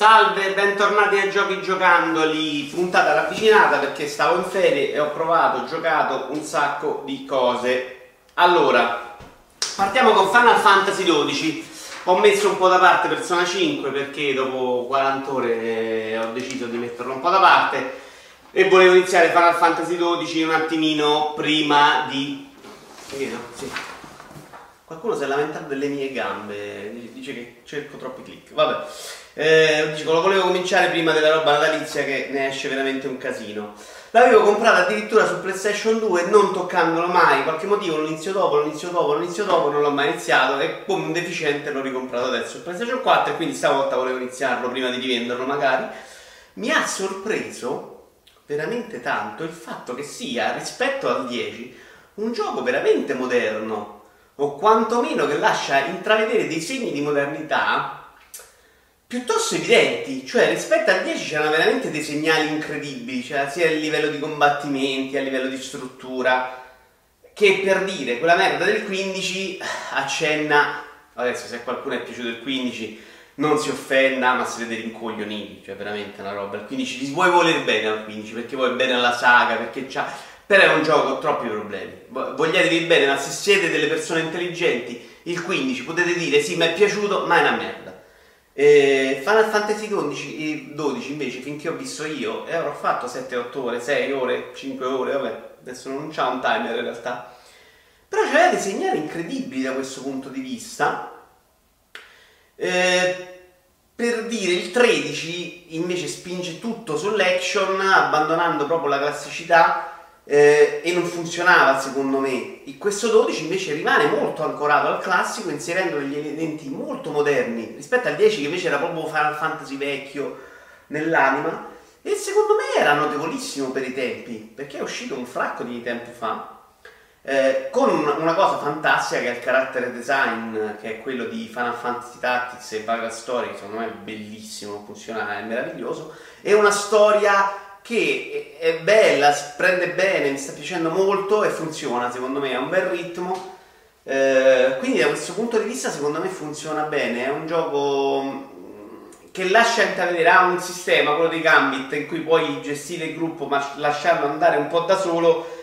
Salve, bentornati a Giochi Giocandoli, puntata ravvicinata perché stavo in ferie e ho provato, giocato un sacco di cose. Allora, partiamo con Final Fantasy XII. Ho messo un po' da parte Persona 5 perché dopo 40 ore ho deciso di metterlo un po' da parte e volevo iniziare Final Fantasy XII un attimino prima di... Sì. Qualcuno si è lamentato delle mie gambe, dice che cerco troppi click. Vabbè. Eh, dico, lo volevo cominciare prima della roba natalizia che ne esce veramente un casino. L'avevo comprata addirittura su PlayStation 2 non toccandolo mai, qualche motivo lo inizio dopo, lo inizio dopo, lo inizio dopo, non l'ho mai iniziato e come un deficiente l'ho ricomprato adesso su PlayStation 4 e quindi stavolta volevo iniziarlo prima di rivenderlo magari. Mi ha sorpreso veramente tanto il fatto che sia rispetto al 10 un gioco veramente moderno o quantomeno che lascia intravedere dei segni di modernità piuttosto evidenti, cioè rispetto al 10 c'erano veramente dei segnali incredibili, cioè sia a livello di combattimenti, a livello di struttura, che per dire quella merda del 15 accenna, adesso se a qualcuno è piaciuto il 15 non si offenda, ma si vede rincoglioniti, cioè veramente una roba, il 15 ti vuoi voler bene al 15 perché vuoi bene alla saga, perché c'ha... però è un gioco con troppi problemi, vogliatevi bene, ma se siete delle persone intelligenti, il 15 potete dire sì, mi è piaciuto, ma è una merda eh, Final Fantasy XII, 12 invece, finché ho visto io, e avrò fatto 7-8 ore, 6 ore, 5 ore, vabbè, adesso non c'ha un timer in realtà. Però c'aveva dei segnali incredibili da questo punto di vista. Eh, per dire, il 13 invece spinge tutto sull'action, abbandonando proprio la classicità eh, e non funzionava secondo me. E questo 12 invece rimane molto ancorato al classico inserendo degli elementi molto moderni rispetto al 10 che invece era proprio Final Fantasy vecchio nell'anima e secondo me era notevolissimo per i tempi perché è uscito un fracco di tempo fa eh, con una cosa fantastica che è il carattere design che è quello di Final Fantasy Tactics e Vaga Story che secondo me è bellissimo, funziona, è meraviglioso e una storia che è bella, si prende bene, mi sta piacendo molto e funziona, secondo me, ha un bel ritmo. Eh, quindi da questo punto di vista secondo me funziona bene, è un gioco mm, che lascia intravedere, ha un sistema, quello dei Gambit, in cui puoi gestire il gruppo ma lasciarlo andare un po' da solo.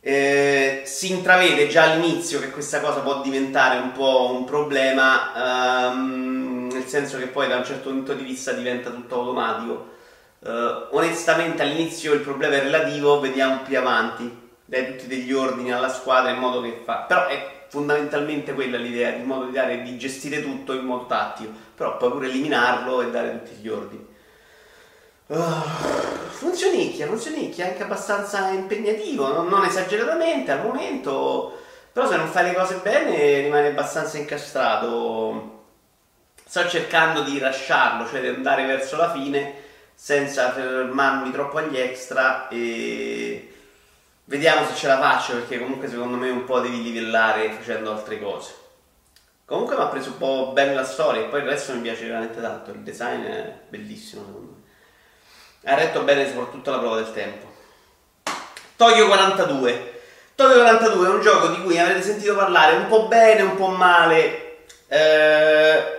Eh, si intravede già all'inizio che questa cosa può diventare un po' un problema, ehm, nel senso che poi da un certo punto di vista diventa tutto automatico. Uh, onestamente all'inizio il problema è relativo, vediamo più avanti. Dai tutti degli ordini alla squadra in modo che fa. Però è fondamentalmente quella l'idea, il modo di dare di gestire tutto in modo tattico. Però puoi pure eliminarlo e dare tutti gli ordini. Uh, funzionicchia, funzionicchia, anche abbastanza impegnativo, non, non esageratamente al momento. Però se non fai le cose bene rimane abbastanza incastrato. Sto cercando di lasciarlo, cioè di andare verso la fine senza fermarmi troppo agli extra e vediamo se ce la faccio perché comunque secondo me un po' devi livellare facendo altre cose. Comunque mi ha preso un po' bene la storia e poi il resto mi piace veramente tanto, il design è bellissimo secondo me. Ha retto bene soprattutto la prova del tempo. Tokyo 42. Tokyo 42 è un gioco di cui avrete sentito parlare un po' bene, un po' male. Eh,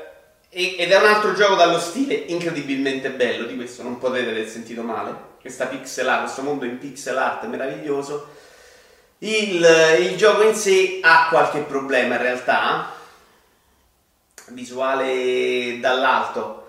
ed è un altro gioco dallo stile incredibilmente bello, di questo non potete aver sentito male. Questa pixel art, questo mondo in pixel art meraviglioso. Il, il gioco in sé ha qualche problema in realtà, visuale dall'alto.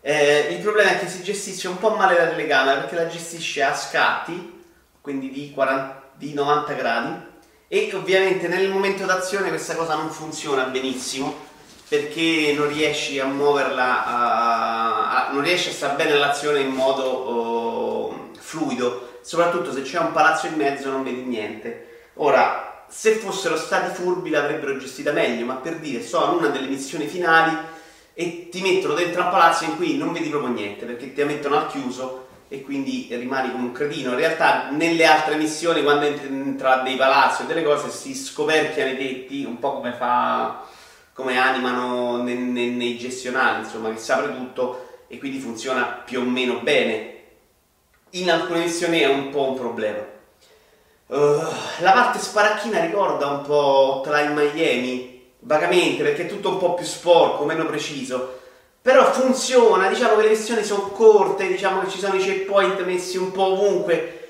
Eh, il problema è che si gestisce un po' male la telecamera perché la gestisce a scatti, quindi di, 40, di 90 gradi, e ovviamente nel momento d'azione questa cosa non funziona benissimo perché non riesci a muoverla, a, a, non riesci a stare bene all'azione in modo oh, fluido, soprattutto se c'è un palazzo in mezzo non vedi niente. Ora, se fossero stati furbi l'avrebbero gestita meglio, ma per dire, sono una delle missioni finali e ti mettono dentro un palazzo in cui non vedi proprio niente, perché ti mettono al chiuso e quindi rimani come un cretino. In realtà nelle altre missioni, quando entri tra dei palazzi o delle cose, si scoperchiano i tetti, un po' come fa come animano nei, nei, nei gestionali, insomma, che si apre tutto e quindi funziona più o meno bene. In alcune missioni è un po' un problema. Uh, la parte sparacchina ricorda un po' Hotline Miami, vagamente, perché è tutto un po' più sporco, meno preciso. però funziona, diciamo che le missioni sono corte, diciamo che ci sono i checkpoint messi un po' ovunque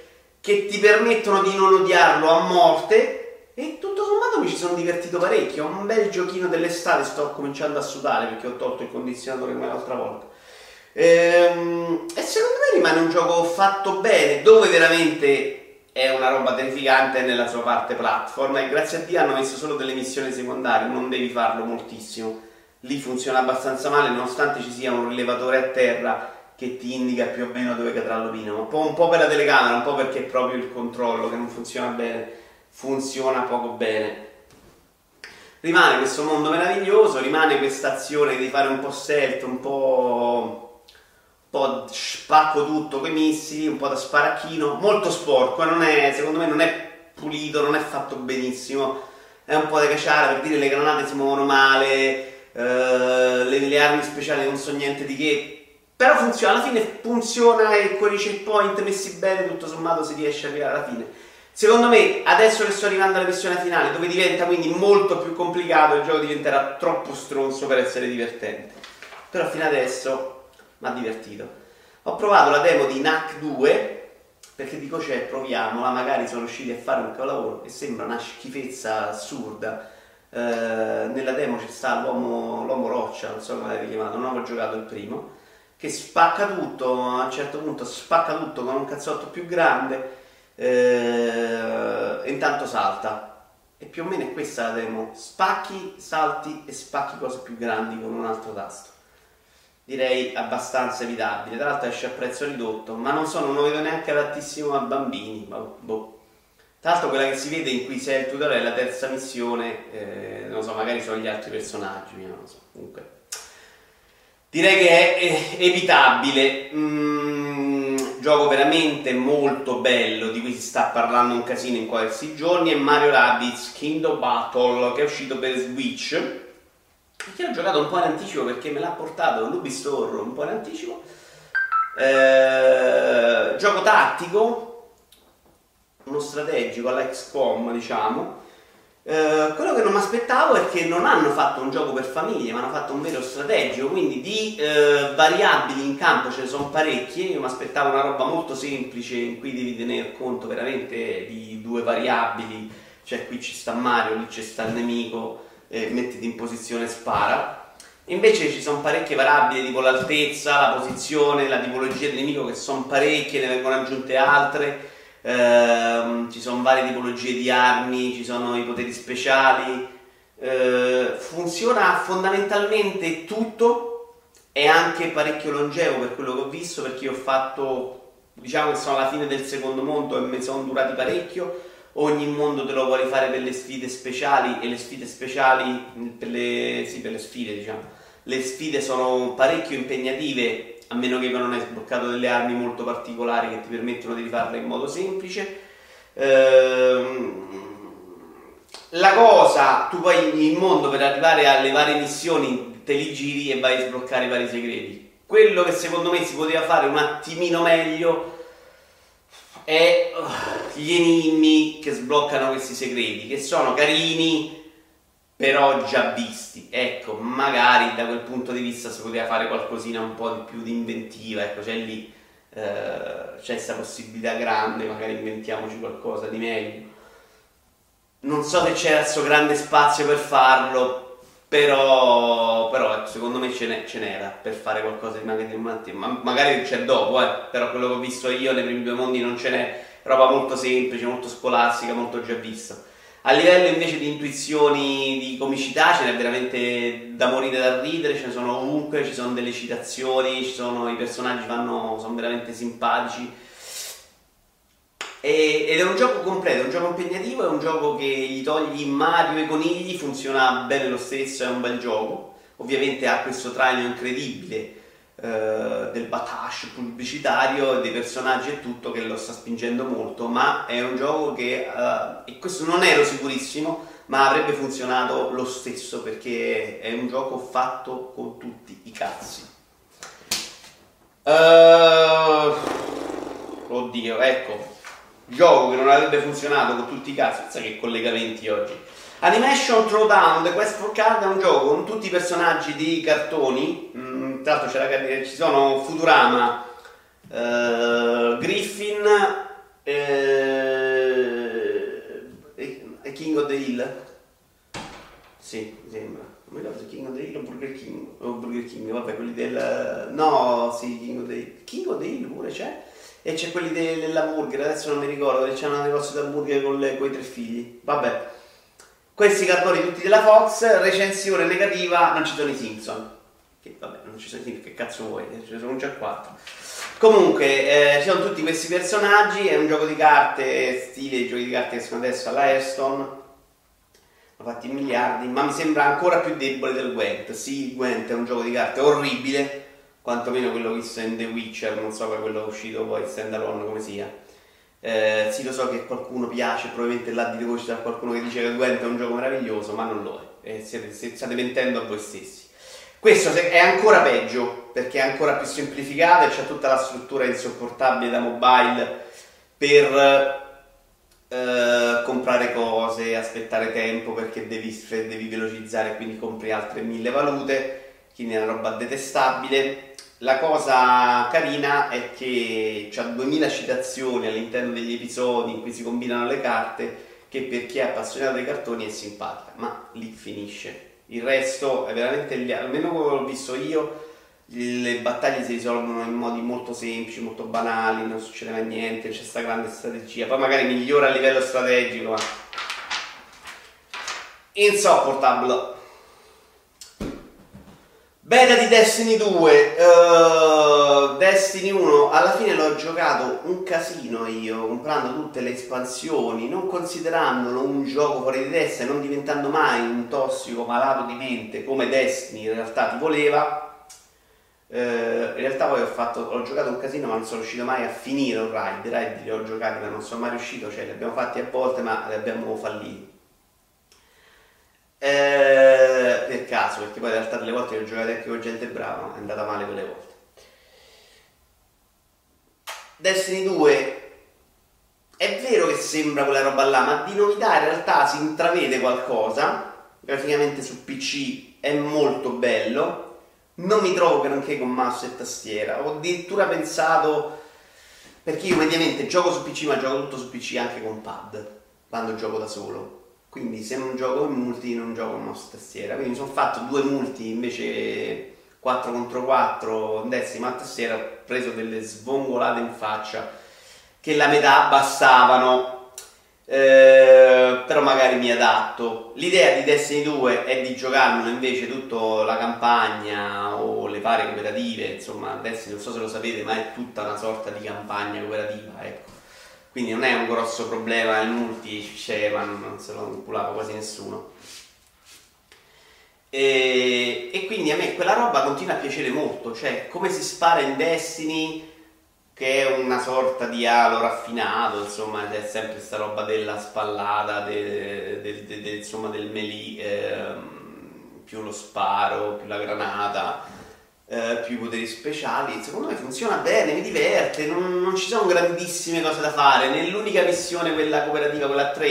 che ti permettono di non odiarlo a morte e tutto sommato mi ci sono divertito parecchio, un bel giochino dell'estate, sto cominciando a sudare perché ho tolto il condizionatore come l'altra volta. Ehm, e secondo me rimane un gioco fatto bene, dove veramente è una roba terrificante nella sua parte platform e grazie a Dio hanno messo solo delle missioni secondarie, non devi farlo moltissimo. Lì funziona abbastanza male nonostante ci sia un rilevatore a terra che ti indica più o meno dove cadrà l'opino. Un po', un po' per la telecamera, un po' perché è proprio il controllo che non funziona bene, funziona poco bene. Rimane questo mondo meraviglioso, rimane questa azione di fare un po' stealth, un po', un po' spacco tutto con i missili, un po' da sparacchino, molto sporco, è, secondo me non è pulito, non è fatto benissimo, è un po' da cacciare per dire le granate si muovono male, eh, le, le, armi speciali non so niente di che, però funziona, alla fine funziona e con i checkpoint messi bene tutto sommato si riesce ad arrivare alla fine. Secondo me, adesso che sto arrivando alla missione finale, dove diventa quindi molto più complicato, il gioco diventerà troppo stronzo per essere divertente. Però fino adesso mi ha divertito. Ho provato la demo di NAC 2, perché dico c'è, proviamola, magari sono riusciti a fare un capolavoro e sembra una schifezza assurda eh, nella demo ci sta l'uomo, l'uomo roccia, non so come l'avevi chiamato, non avevo giocato il primo, che spacca tutto, a un certo punto spacca tutto con un cazzotto più grande eh, intanto salta. E più o meno è questa la demo, spacchi, salti e spacchi cose più grandi con un altro tasto. Direi abbastanza evitabile, tra l'altro esce a prezzo ridotto, ma non so, non lo vedo neanche adattissimo a bambini, ma boh. Tra l'altro quella che si vede in cui sei il tutor è la terza missione, eh, non so, magari sono gli altri personaggi, non so, comunque. Direi che è evitabile. Mm, gioco veramente molto bello, di cui si sta parlando un casino in questi giorni, è Mario Rabbids Kingdom Battle, che è uscito per Switch. Che ho giocato un po' in anticipo perché me l'ha portato l'Ubistore un po' in anticipo. Eh, gioco tattico, uno strategico alla XCOM, diciamo. Eh, quello che non mi aspettavo è che non hanno fatto un gioco per famiglie, ma hanno fatto un vero strategico, quindi di eh, variabili in campo ce ne sono parecchie. Io mi aspettavo una roba molto semplice in cui devi tener conto veramente di due variabili, cioè qui ci sta Mario, lì ci sta il nemico, eh, mettiti in posizione e spara. Invece ci sono parecchie variabili tipo l'altezza, la posizione, la tipologia del nemico che sono parecchie, ne vengono aggiunte altre ehm, ci sono varie tipologie di armi, ci sono i poteri speciali, eh, funziona fondamentalmente tutto, è anche parecchio longevo per quello che ho visto perché ho fatto, diciamo che sono alla fine del secondo mondo e mi sono durati parecchio, ogni mondo te lo vuole fare per le sfide speciali e le sfide speciali per le, sì, per le sfide diciamo. Le sfide sono parecchio impegnative a meno che non hai sbloccato delle armi molto particolari che ti permettono di rifarle in modo semplice. Ehm, la cosa, tu poi il mondo per arrivare alle varie missioni te li giri e vai a sbloccare i vari segreti. Quello che secondo me si poteva fare un attimino meglio è uh, gli enigmi che sbloccano questi segreti, che sono carini, però già visti. Ecco, magari da quel punto di vista si poteva fare qualcosina un po' di più di inventiva, ecco, c'è lì, eh, c'è questa possibilità grande, magari inventiamoci qualcosa di meglio. Non so se c'era questo grande spazio per farlo, però, però ecco, secondo me ce, ce, n'era per fare qualcosa di magari, ma, magari c'è dopo, eh, però quello che ho visto io nei primi due mondi non ce n'è, roba molto semplice, molto scolastica, molto già vista. A livello invece di intuizioni di comicità ce n'è veramente da morire da ridere, ce ne sono ovunque, ci sono delle citazioni, ci sono, i personaggi vanno, sono veramente simpatici. E, ed è un gioco completo, è un gioco impegnativo, è un gioco che gli togli Mario e conigli, funziona bene lo stesso, è un bel gioco. Ovviamente ha questo traino incredibile eh, del batash pubblicitario, dei personaggi e tutto che lo sta spingendo molto, ma è un gioco che, uh, e questo non ero sicurissimo, ma avrebbe funzionato lo stesso perché è un gioco fatto con tutti i cazzi. Uh, oddio, ecco, gioco che non avrebbe funzionato con tutti i cazzi, sai che collegamenti oggi. Animation Throwdown The Quest for Card è un gioco con tutti i personaggi di cartoni, tra l'altro c'era, ci sono Futurama, uh, Griffin e King of the Hill. Sì, mi sembra. Non mi ricordo King of the Hill o Burger King. O Burger King, vabbè, quelli del. No, sì, King of the Hill. King of the Hill pure c'è. E c'è quelli della burger, adesso non mi ricordo, c'è un negozio da burger con, le, i tre figli. Vabbè. Questi cartoni tutti della Fox, recensione negativa, non ci sono i Simpson. Che vabbè, non ci sono che cazzo vuoi? Ce ne sono già quattro. Comunque, eh, ci sono tutti questi personaggi, è un gioco di carte, stile i giochi di carte che sono adesso alla Airstone, hanno fatti miliardi, ma mi sembra ancora più debole del Gwent. Sì, Gwent è un gioco di carte orribile, quantomeno quello visto in The Witcher, non so quello che è uscito poi, stand alone come sia. Eh, sì, lo so che qualcuno piace, probabilmente là di voce c'è qualcuno che dice che Gwent è un gioco meraviglioso, ma non lo è, eh, siete, state mentendo a voi stessi. Questo è ancora peggio, perché è ancora più semplificato e c'è tutta la struttura insopportabile da mobile per eh, comprare cose, aspettare tempo perché devi, devi velocizzare quindi compri altre mille valute, quindi è una roba detestabile la cosa carina è che c'ha 2000 citazioni all'interno degli episodi in cui si combinano le carte che per chi è appassionato dei cartoni è simpatica, ma lì finisce. Il resto è veramente, almeno come l'ho visto io, le battaglie si risolvono in modi molto semplici, molto banali, non succede mai niente, c'è questa grande strategia, poi magari migliora a livello strategico, ma insopportabile. Beta di Destiny 2, uh, eh, Destiny 1, alla fine l'ho giocato un casino io, comprando tutte le espansioni, non considerandolo un gioco fuori di testa e non diventando mai un tossico malato di mente come Destiny in realtà ti voleva. Uh, in realtà poi ho, fatto, ho giocato un casino ma non sono riuscito mai a finire un raid, i raid li ho giocati ma non sono mai riuscito, cioè li abbiamo fatti a volte ma li abbiamo falliti. Eh, caso, perché poi in realtà delle volte ho giocato anche con gente brava, è andata male quelle volte. Destiny 2 è vero che sembra quella roba là, ma di novità in realtà si intravede qualcosa. Graficamente su PC è molto bello. Non mi trovo granché con mouse e tastiera. Ho addirittura pensato, perché io mediamente gioco su PC, ma gioco tutto su PC anche con pad, quando gioco da solo quindi se non gioco in multi non gioco in mouse tastiera. Quindi mi sono fatto due multi invece 4 contro 4 decima a tastiera ho preso delle svongolate in faccia che la metà bastavano eh, però magari mi adatto. L'idea di Destiny 2 è di giocarmelo invece tutta la campagna o le varie cooperative. Insomma Destiny non so se lo sapete ma è tutta una sorta di campagna cooperativa ecco quindi non è un grosso problema il multi c'è ma non se lo inculava quasi nessuno. E, e, quindi a me quella roba continua a piacere molto cioè come si spara in Destiny che è una sorta di halo raffinato insomma è sempre questa roba della spallata de, de, de, insomma del melee eh, più lo sparo più la granata eh, più poteri speciali, secondo me funziona bene, mi diverte, non, non, ci sono grandissime cose da fare, nell'unica missione, quella cooperativa, quella a 3,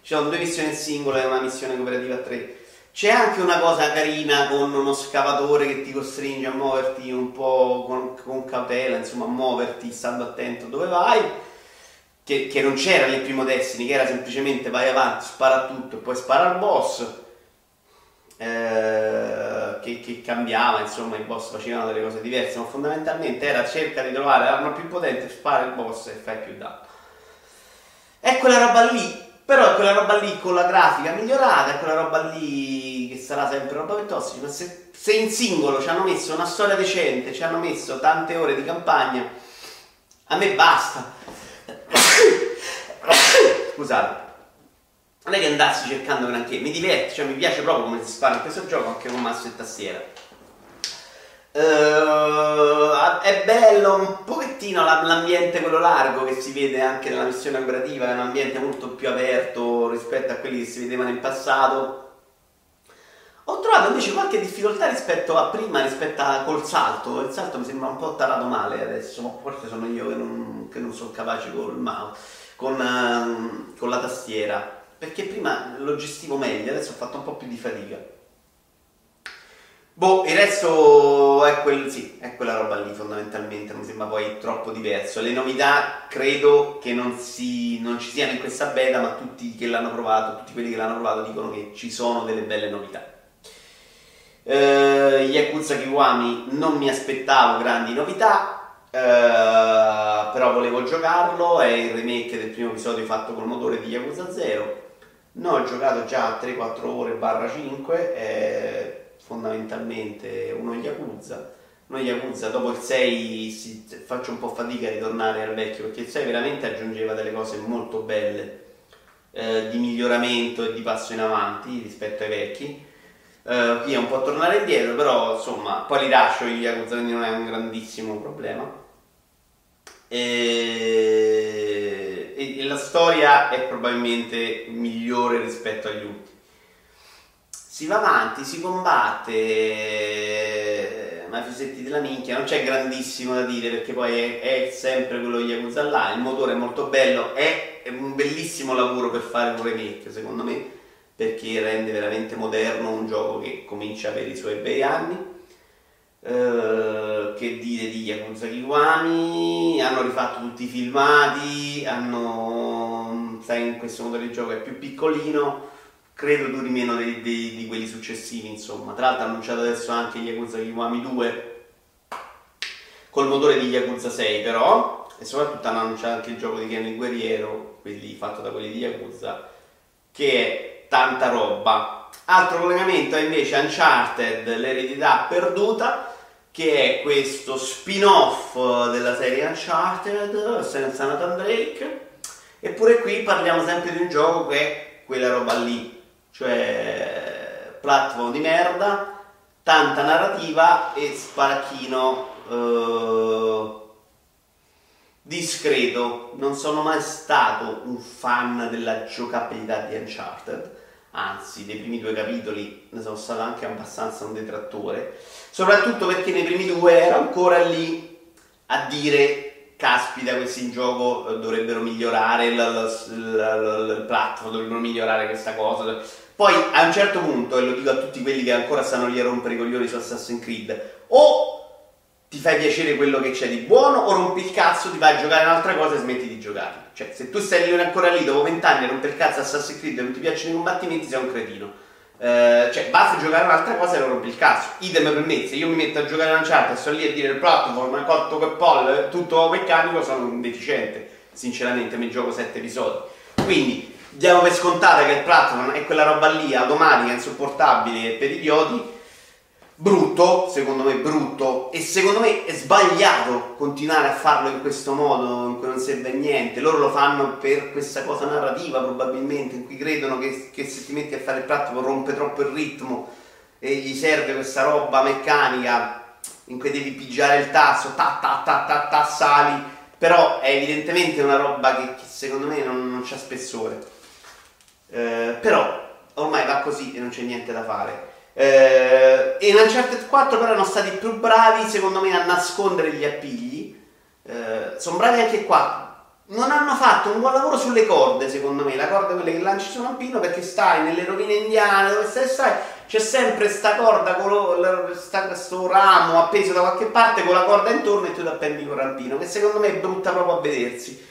ci sono due missioni in singolo e una missione cooperativa a 3. C'è anche una cosa carina con uno scavatore che ti costringe a muoverti un po' con, con cautela, insomma a muoverti stando attento dove vai, che, che non c'era nel primo Destiny, che era semplicemente vai avanti, spara tutto e poi spara al boss eh, che, che, cambiava, insomma i boss facevano delle cose diverse, ma fondamentalmente era cerca di trovare l'arma più potente, spara il boss e fai più danno. È quella roba lì, però è quella roba lì con la grafica migliorata, è quella roba lì che sarà sempre roba per tossici, ma se, se in singolo ci hanno messo una storia decente, ci hanno messo tante ore di campagna, a me basta. Scusate non è che andassi cercando granché, mi diverte, cioè mi piace proprio come si spara in questo gioco anche con mouse e tastiera. Uh, è bello un pochettino l'ambiente quello largo che si vede anche nella missione operativa, è un ambiente molto più aperto rispetto a quelli che si vedevano in passato. Ho trovato invece qualche difficoltà rispetto a prima, rispetto a col salto. Il salto mi sembra un po' tarato male adesso, forse sono io che non, che non sono capace col mouse, con, uh, con la tastiera perché prima lo gestivo meglio, adesso ho fatto un po' più di fatica. Boh, il resto è, quel, sì, è quella roba lì fondamentalmente, non mi sembra poi troppo diverso. Le novità credo che non, si, non ci siano in questa beta, ma tutti che l'hanno provato, tutti quelli che l'hanno provato dicono che ci sono delle belle novità. Uh, Yakuza Kiwami non mi aspettavo grandi novità, uh, però volevo giocarlo, è il remake del primo episodio fatto col motore di Yakuza 0. No, ho giocato già 3-4 ore barra 5, è fondamentalmente uno Yakuza. Uno Yakuza dopo il 6 si, faccio un po' fatica a ritornare al vecchio perché il 6 veramente aggiungeva delle cose molto belle eh, di miglioramento e di passo in avanti rispetto ai vecchi. Uh, qui è un po' tornare indietro, però insomma, poi li lascio gli Yakuza, quindi non è un grandissimo problema. E... e, la storia è probabilmente migliore rispetto agli ultimi si va avanti, si combatte, eh, mafiosetti della minchia, non c'è grandissimo da dire perché poi è, è sempre quello Yakuza là, il motore è molto bello, è, è, un bellissimo lavoro per fare un remake secondo me, perché rende veramente moderno un gioco che comincia a avere i suoi bei anni. Uh, che dire di Yakuza Kiwami hanno rifatto tutti i filmati hanno sai in questo modo di gioco è più piccolino credo duri meno dei, dei, di quelli successivi, insomma. Tra l'altro ha annunciato adesso anche Yakuza Kiwami 2 col motore di Yakuza 6 però, e soprattutto hanno annunciato anche il gioco di Ken il Guerriero, quelli, fatto da quelli di Yakuza, che è tanta roba. Altro collegamento è invece Uncharted, l'eredità perduta, che è questo spin-off della serie Uncharted senza Nathan Drake. Eppure qui parliamo sempre di un gioco che è quella roba lì, cioè platform di merda, tanta narrativa e sparacchino eh, discreto. Non sono mai stato un fan della giocabilità di Uncharted, anzi dei primi due capitoli ne sono stato anche abbastanza un detrattore, soprattutto perché nei primi due ero ancora lì a dire caspita questi in gioco eh, dovrebbero migliorare il, platform, dovrebbero migliorare questa cosa poi a un certo punto, e lo dico a tutti quelli che ancora stanno lì a rompere i coglioni su Assassin's Creed, o ti fai piacere quello che c'è di buono, o rompi il cazzo, ti vai a giocare un'altra cosa e smetti di giocare. Cioè, se tu stai ancora lì dopo vent'anni a rompere il cazzo Assassin's Creed e non ti piacciono i combattimenti, sei un cretino. Uh, cioè, basta giocare un'altra cosa e non rompi il cazzo. Idem per me, se io mi metto a giocare a Uncharted e sto lì a dire il platform, cotto che poll, tutto meccanico, sono un deficiente. Sinceramente, mi gioco sette episodi. Quindi, diamo per scontata che il platform è quella roba lì automatica, insopportabile per idioti. Brutto, secondo me brutto, e secondo me è sbagliato continuare a farlo in questo modo, in cui non serve a niente. Loro lo fanno per questa cosa narrativa, probabilmente, in cui credono che, che se ti metti a fare il platform rompe troppo il ritmo e gli serve questa roba meccanica in cui devi pigiare il tasto, ta ta ta ta ta sali, però è evidentemente una roba che, che secondo me non, non c'ha spessore. Eh, però ormai va così e non c'è niente da fare. Eh, e in Uncharted 4 però erano stati più bravi secondo me a nascondere gli appigli. Eh, sono bravi anche qua. Non hanno fatto un buon lavoro sulle corde, secondo me. La corda è quella che lanci su un alpino perché stai nelle rovine indiane, dove stai, stai c'è sempre sta corda con lo, sta, ramo appeso da qualche parte con la corda intorno e tu ti appendi con rampino, che secondo me è brutta proprio a vedersi.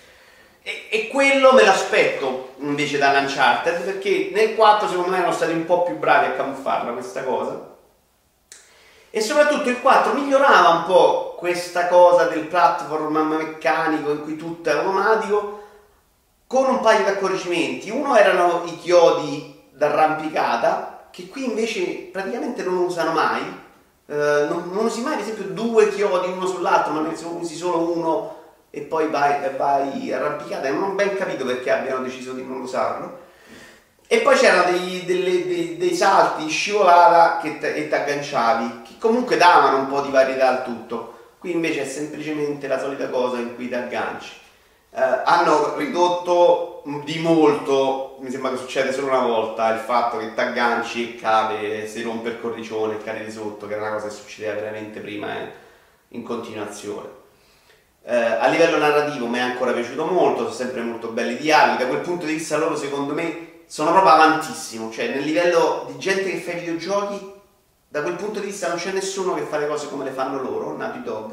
E, e, quello me l'aspetto invece da Uncharted perché nel 4 secondo me erano stati un po' più bravi a camuffarla questa cosa. E soprattutto il 4 migliorava un po' questa cosa del platform meccanico in cui tutto è automatico con un paio di accorgimenti. Uno erano i chiodi d'arrampicata che qui invece praticamente non usano mai. Eh, non, non usi mai ad esempio due chiodi uno sull'altro ma ne usi solo uno e poi vai, vai arrampicata. Non ho ben capito perché abbiano deciso di non usarlo. E poi c'erano dei, delle, dei, dei salti scivolata che ti agganciavi, che comunque davano un po' di varietà al tutto. Qui invece è semplicemente la solita cosa in cui ti agganci. Eh, hanno ridotto di molto, mi sembra che succede solo una volta, il fatto che ti agganci e cade, si rompe il cornicione e cade di sotto, che era una cosa che succedeva veramente prima eh, in continuazione. Eh, a livello narrativo mi è ancora piaciuto molto, sono sempre molto belli i dialoghi, da quel punto di vista loro secondo me sono proprio avantissimo, cioè nel livello di gente che fa i videogiochi Da quel punto di vista non c'è nessuno che fa le cose come le fanno loro, Naughty Dog,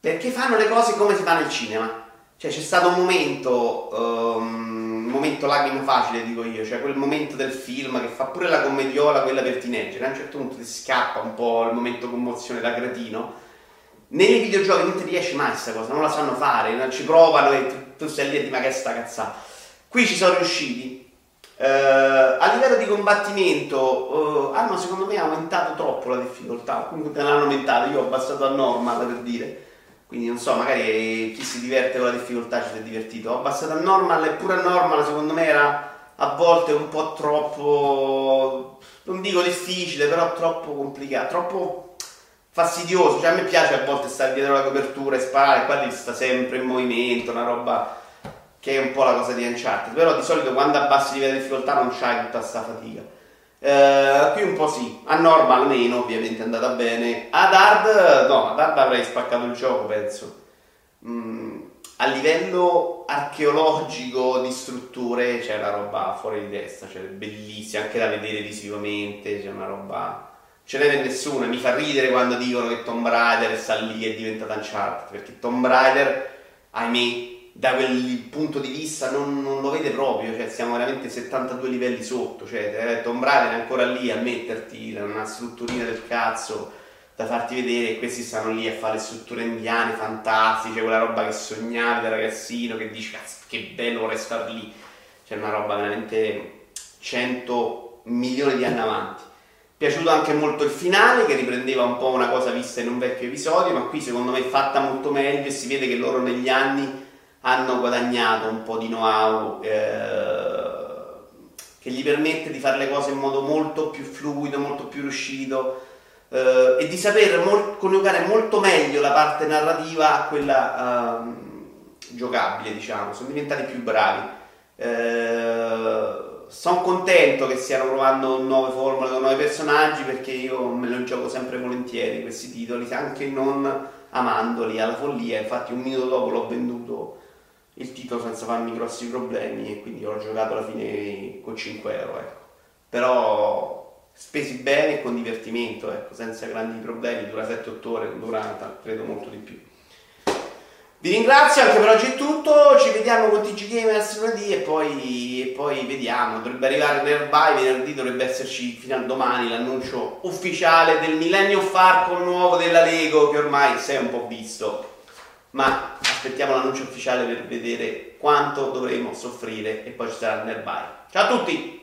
perché fanno le cose come si fa nel cinema. Cioè c'è stato un momento, um, un momento lacrimo facile dico io, cioè quel momento del film che fa pure la commediola, quella per teenager, a un certo punto ti scappa un po' il momento commozione da cretino. Nei videogiochi non ti riesce mai questa cosa, non la sanno fare, non ci provano e tu, tu stai lì e ti ma che sta cazzata. Qui ci sono riusciti, Uh, a livello di combattimento uh, hanno secondo me aumentato troppo la difficoltà, comunque l'hanno aumentato, io ho abbassato a normal per dire, quindi non so, magari chi si diverte con la difficoltà ci si è divertito, ho abbassato a normal eppure a normal secondo me era a volte un po' troppo, non dico difficile, però troppo complicato, troppo fastidioso, cioè a me piace a volte stare dietro la copertura e sparare, qua sta sempre in movimento, una roba che è un po' la cosa di Uncharted, però di solito quando abbassi il livello di difficoltà non c'hai tutta questa fatica. Uh, qui un po' sì, a normal meno, ovviamente è andata bene. Ad hard, no, ad hard avrei spaccato il gioco, penso. Mm, a livello archeologico di strutture c'è una roba fuori di testa, cioè bellissima, anche da vedere visivamente, c'è una roba... Ce n'è nessuna, mi fa ridere quando dicono che Tomb Raider sta lì e è diventata Uncharted, perché Tomb Raider, ahimè, da quel punto di vista non, non, lo vede proprio, cioè siamo veramente 72 livelli sotto, cioè Tomb Raider è ancora lì a metterti una strutturina del cazzo da farti vedere e questi stanno lì a fare strutture indiane fantastiche, quella roba che sognavi da ragazzino, che dici cazzo che bello vorrei star lì, c'è una roba veramente 100 milioni di anni avanti. Piaciuto anche molto il finale che riprendeva un po' una cosa vista in un vecchio episodio, ma qui secondo me è fatta molto meglio e si vede che loro negli anni hanno guadagnato un po' di know-how eh, che gli permette di fare le cose in modo molto più fluido, molto più riuscito eh, e di saper mol- coniugare molto meglio la parte narrativa a quella eh, giocabile, diciamo, sono diventati più bravi. Sono contento che stiano provando nuove formule con nuovi personaggi perché io me lo gioco sempre volentieri questi titoli, anche non amandoli alla follia. Infatti, un minuto dopo l'ho venduto il titolo senza farmi grossi problemi e quindi ho giocato alla fine con 5 euro, ecco. Però spesi bene e con divertimento, ecco, senza grandi problemi, dura 7-8 ore, dura credo molto di più. Vi ringrazio, anche per oggi è tutto, ci vediamo con TG Gamers lunedì e poi, poi vediamo, dovrebbe arrivare venerdì, venerdì dovrebbe esserci fino a domani l'annuncio ufficiale del Millennium Falcon nuovo della Lego che ormai è un po' visto ma aspettiamo l'annuncio ufficiale per vedere quanto dovremo soffrire e poi ci sarà Nerbai. Ciao a tutti!